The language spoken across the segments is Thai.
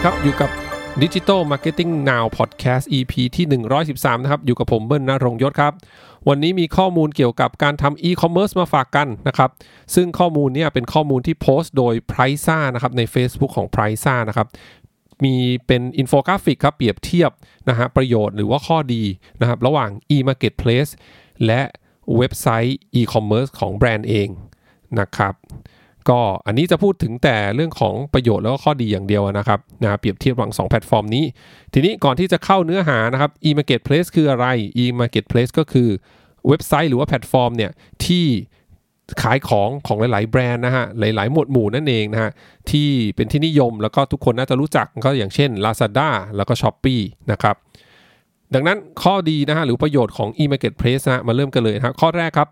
ดีครับ อยู่กับ Digital Marketing Now Podcast EP ที่ 113 นะครับ อยู่กับผมเบิ้ลนรงยศครับ วันนี้มีข้อมูลเกี่ยวกับการทำ e-commerce มาฝากกันนะครับ ซึ่งข้อมูลเนี้เป็นข้อมูลที่โพสต์โดย Priceza นะครับใน Facebook ของ p r i ซ่านะครับมีเป็นอินโฟกราฟิกครับเปรียบเทียบนะฮะประโยชน์หรือว่าข้อดีนะครับระหว่าง e-marketplace และเว็บไซต์ e-commerce ของแบรนด์เองนะครับ ก็อันนี้จะพูดถึงแต่เรื่องของประโยชน์แล้วก็ข้อดีอย่างเดียวนะครับนะเปรียบเทียบระหว่าง2แพลตฟอร์มนี้ ทีนี้ก่อนที่จะเข้าเนื้อหานะครับ e-marketplace คืออะไร e-marketplace ก็คือเว็บไซต์หรือว่าแพลตฟอร์มเนี่ยที่ขายของของหลาย ๆ แบรนด์นะฮะ หลาย ๆ หมวดหมู่นั่นเองนะฮะ ที่เป็นที่นิยมแล้วก็ทุกคนน่าจะรู้จักก็อย่างเช่น Lazada แล้วก็ s h o p e e นะครับ ดังนั้นข้อดีนะฮะ หรือประโยชน์ของ e-marketplace นะมาเริ่มกันเลยนะฮะข้อแรกครับ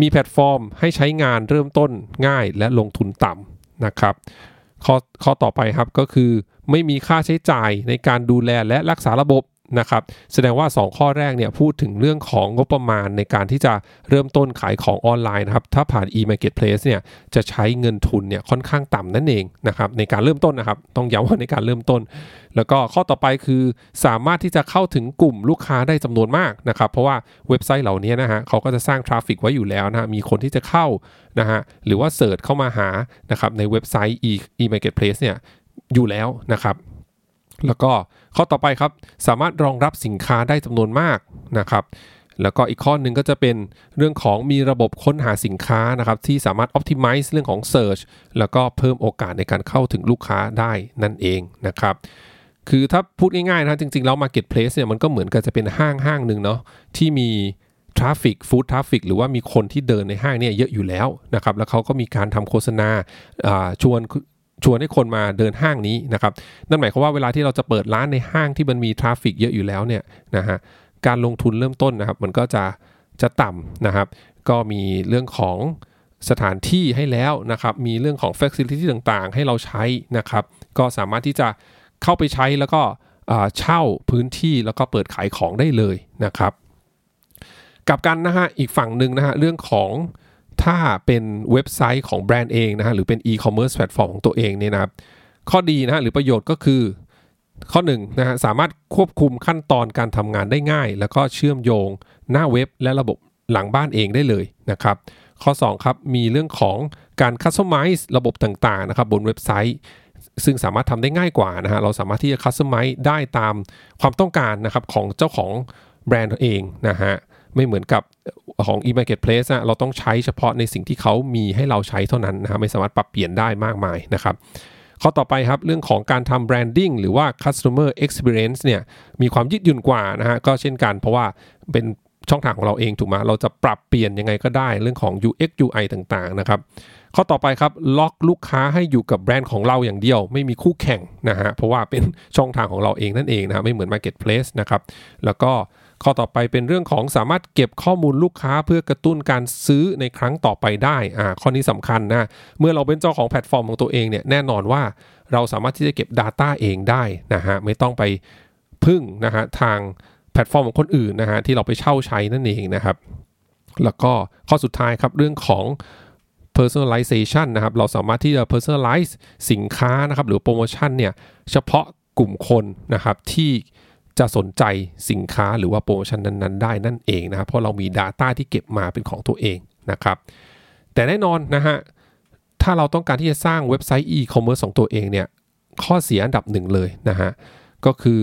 มีแพลตฟอร์มให้ใช้งานเริ่มต้นง่ายและลงทุนต่ำนะครับข้อข้อต่อไปครับก็คือไม่มีค่าใช้จ่ายในการดูแลและรักษาระบบ นะครับแสดงว่า 2 ข้อแรกเนี่ยพูดถึงเรื่องของงบประมาณในการที่จะเริ่มต้นขายของออนไลน์นะครับถ้าผ่าน e-marketplace เนี่ยจะใช้เงินทุนเนี่ยค่อนข้างต่ำนั่นเองนะครับในการเริ่มต้นนะครับต้องย้ำว่าในการเริ่มต้น แล้วก็ข้อต่อไปคือสามารถที่จะเข้าถึงกลุ่มลูกค้าได้จำนวนมากนะครับเพราะว่าเว็บไซต์เหล่านี้นะฮะเขาก็จะสร้างทราฟฟิกไว้อยู่แล้วนะมีคนที่จะเข้านะฮะหรือว่าเสิร์ชเข้ามาหานะครับในเว็บไซต์ e-marketplace เนี่ยอยู่แล้วนะครับ แล้วก็ข้อต่อไปครับสามารถรองรับสินค้าได้จำนวนมากนะครับแล้วก็อีกข้อหนึ่งก็จะเป็นเรื่องของมีระบบค้นหาสินค้านะครับที่สามารถ optimize เรื่องของ search แล้วก็เพิ่มโอกาสในการเข้าถึงลูกค้าได้นั่นเองนะครับคือถ้าพูดง่ายๆนะจริงๆ แล้ว marketplace เนี่ยมันก็เหมือนกับจะเป็นห้างห้างหนึ่งเนาะที่มี traffic foot traffic หรือว่ามีคนที่เดินในห้างเนี่ยเยอะอยู่แล้วนะครับแล้วเขาก็มีการทำโฆษณาชวน ชวนให้คนมาเดินห้างนี้นะครับ นั่นหมายความว่าเวลาที่เราจะเปิดร้านในห้างที่มันมี traffic เยอะอยู่แล้วเนี่ยนะฮะการลงทุนเริ่มต้นนะครับ มันก็จะจะต่ำนะครับ ก็มีเรื่องของสถานที่ให้แล้วนะครับ มีเรื่องของ Facility ต่างๆ ให้เราใช้นะครับ ก็สามารถที่จะเข้าไปใช้แล้วก็เช่าพื้นที่แล้วก็เปิดขายของได้เลยนะครับ กับกันนะฮะอีกฝั่งหนึ่งนะฮะเรื่องของ ถ้าเป็นเว็บไซต์ของแบรนด์เองนะฮะหรือเป็น e-commerce แพลตฟอร์มของตัวเองเนี่ยนะครับ ข้อดีนะฮะหรือประโยชน์ก็คือ ข้อ1นะฮะสามารถควบคุมขั้นตอนการทำงานได้ง่าย แล้วก็เชื่อมโยงหน้าเว็บและระบบหลังบ้านเองได้เลยนะครับ ข้อ2ครับมีเรื่องของการคัสตอมไมซ์ระบบต่างๆนะครับบนเว็บไซต์ซึ่งสามารถทำได้ง่ายกว่านะฮะ เราสามารถที่จะคัสตอมไมซ์ได้ตามความต้องการนะครับของเจ้าของแบรนด์เองนะฮะ ไม่เหมือนกับของ e-marketplace นะเราต้องใช้เฉพาะในสิ่งที่เขามีให้เราใช้เท่านั้นนะฮะไม่สามารถปรับเปลี่ยนได้มากมายนะครับข้อต่อไปครับ เรื่องของการทำ branding หรือว่า customer experience เนี่ยมีความยืดหยุ่นกว่านะฮะก็เช่นกันเพราะว่าเป็น ช่องทางของเราเองถูกไหมเราจะปรับเปลี่ยนยังไงก็ได้เรื่องของ UX UI ต่างๆนะครับข้อต่อไปครับล็อกลูกค้าให้อยู่กับแบรนด์ของเราอย่างเดียว ไม่มีคู่แข่งนะฮะเพราะว่าเป็นช่องทางของเราเองนั่นเองนะไม่เหมือน Marketplace นะครับแล้วก็ข้อต่อไปเป็นเรื่องของสามารถเก็บข้อมูลลูกค้าเพื่อกระตุ้นการซื้อในครั้งต่อไปได้อ่าข้อนี้สำคัญนะเมื่อเราเป็นเจ้าของแพลตฟอร์มของตัวเองเนี่ยแน่นอนว่าเราสามารถที่จะเก็บ Data เองได้นะฮะไม่ต้องไปพึ่งนะฮะทาง แพลตฟอร์มของคนอื่นนะฮะที่เราไปเช่าใช้นั่นเองนะครับ แล้วก็ข้อสุดท้ายครับเรื่องของ personalization นะครับ เราสามารถที่จะ personalize สินค้านะครับหรือโปรโมชั่นเนี่ยเฉพาะกลุ่มคนนะครับที่จะสนใจสินค้าหรือว่าโปรโมชั่นนั้นๆ ได้นั่นเองนะครับเพราะเรามี Data ที่เก็บมาเป็นของตัวเองนะครับ แต่แน่นอนนะฮะถ้าเราต้องการที่จะสร้างเว็บไซต์ e-commerce ของตัวเองเนี่ยข้อเสียอันดับหนึ่งเลยนะฮะก็คือ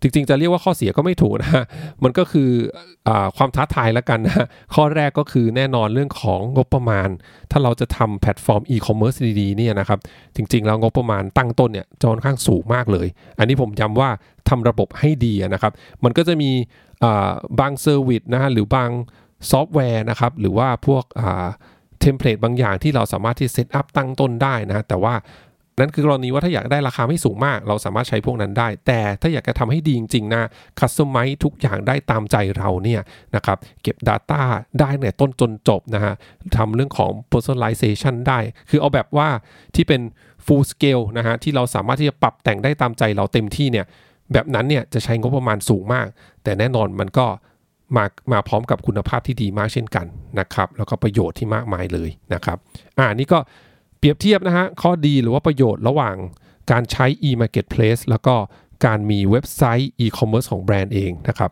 จริงๆ จะเรียกว่าข้อเสียก็ไม่ถูกนะฮะ มันก็คืออความท้าทายแล้วกันนะข้อแรกก็คือแน่นอนเรื่องของงบประมาณ ถ้าเราจะทำแพลตฟอร์มอีคอมเมิร์ซดีๆเนี่ยนะครับ จริงๆ แล้วงบประมาณตั้งต้นเนี่ยจะค่อนข้างสูงมากเลย อันนี้ผมย้ำว่าทำระบบให้ดีนะครับ มันก็จะมีบาง service นะฮะหรือบางซอฟต์แวร์นะครับ หรือว่าพวกเทมเพลตบางอย่างที่เราสามารถที่ set up ตั้งต้นได้นะ แต่ว่า นั่นคือกรณีว่าถ้าอยากได้ราคาไม่สูงมาก เราสามารถใช้พวกนั้นได้ แต่ถ้าอยากจะทำให้ดีจริงๆนะ customize ทุกอย่างได้ตามใจเราเนี่ยนะครับเก็บ Data ได้เนี่ยต้นจนจบนะฮะทำเรื่องของ personalization ได้ คือเอาแบบว่าที่เป็น full scale นะฮะที่เราสามารถที่จะปรับแต่งได้ตามใจเราเต็มที่เนี่ยแบบนั้นเนี่ยจะใช้งบประมาณสูงมาก แต่แน่นอนมันก็มามาพร้อมกับคุณภาพที่ดีมากเช่นกันนะครับ แล้วก็ประโยชน์ที่มากมายเลยนะครับ อ่านี่ก็ เปรียบเทียบนะฮะข้อดีหรือว่าประโยชน์ระหว่างการใช้ e-marketplace แล้วก็การมีเว็บไซต์ e-commerce ของแบรนด์เองนะครับ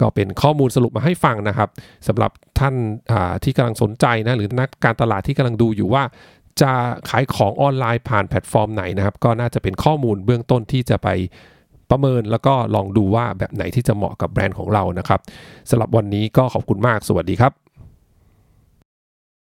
ก็เป็นข้อมูลสรุปมาให้ฟังนะครับสำหรับท่านที่กำลังสนใจนะหรือนักการตลาดที่กำลังดูอยู่ว่าจะขายของออนไลน์ผ่านแพลตฟอร์มไหนนะครับ ก็น่าจะเป็นข้อมูลเบื้องต้นที่จะไปประเมินแล้วก็ลองดูว่าแบบไหนที่จะเหมาะกับแบรนด์ของเรานะครับสำหรับวันนี้ก็ขอบคุณมากสวัสดีครับ